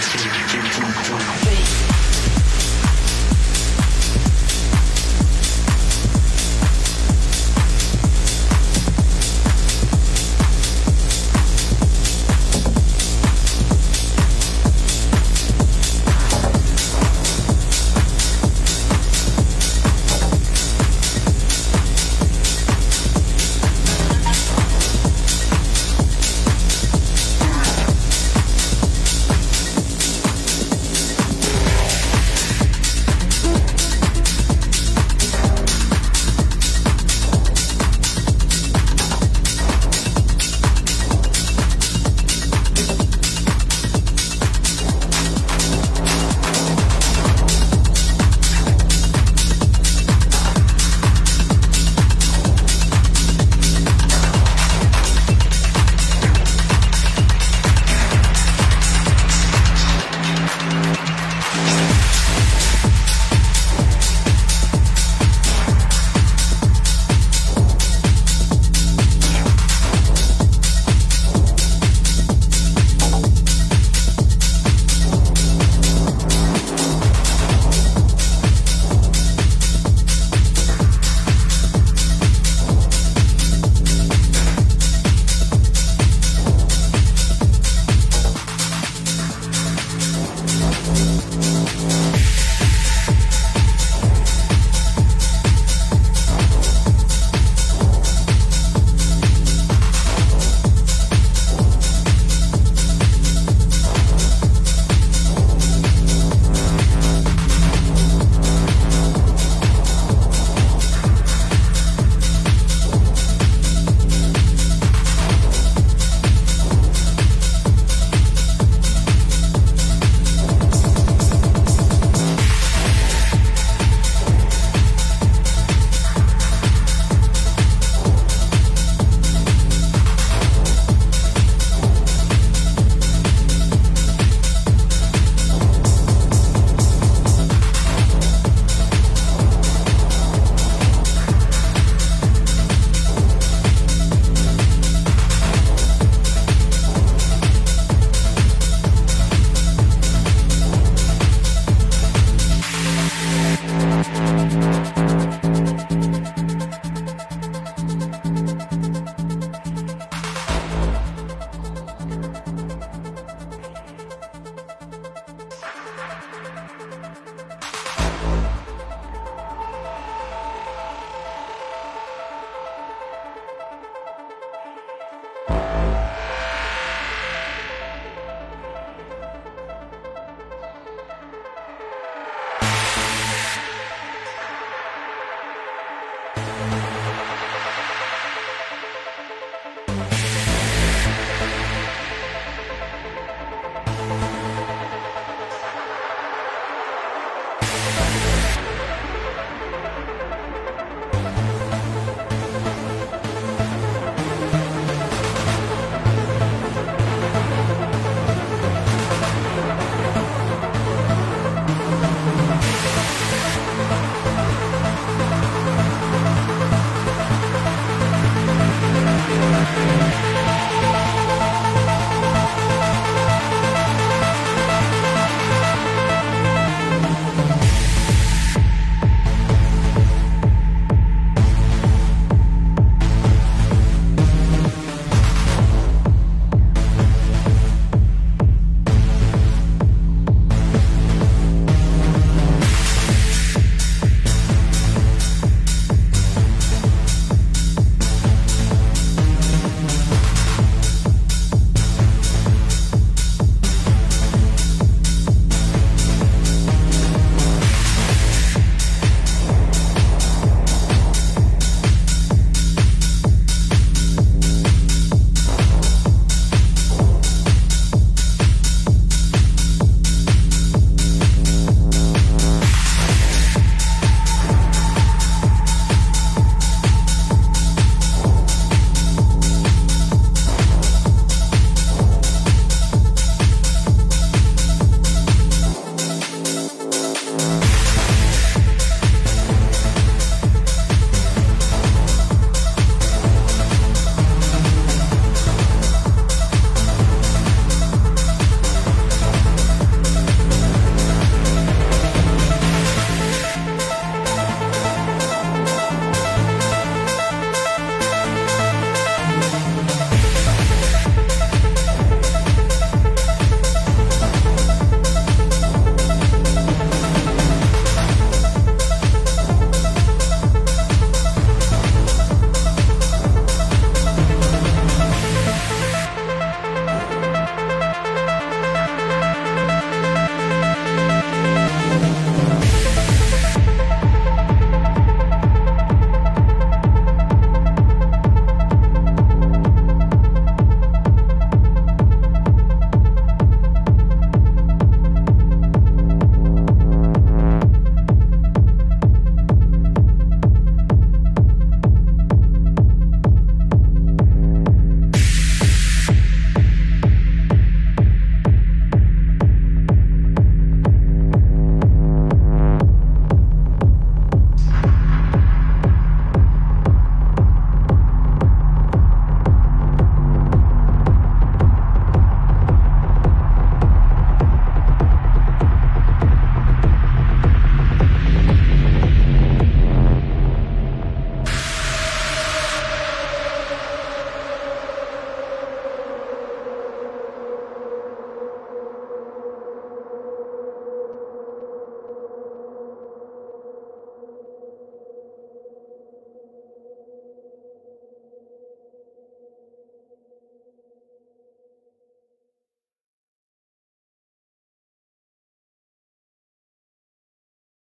Fake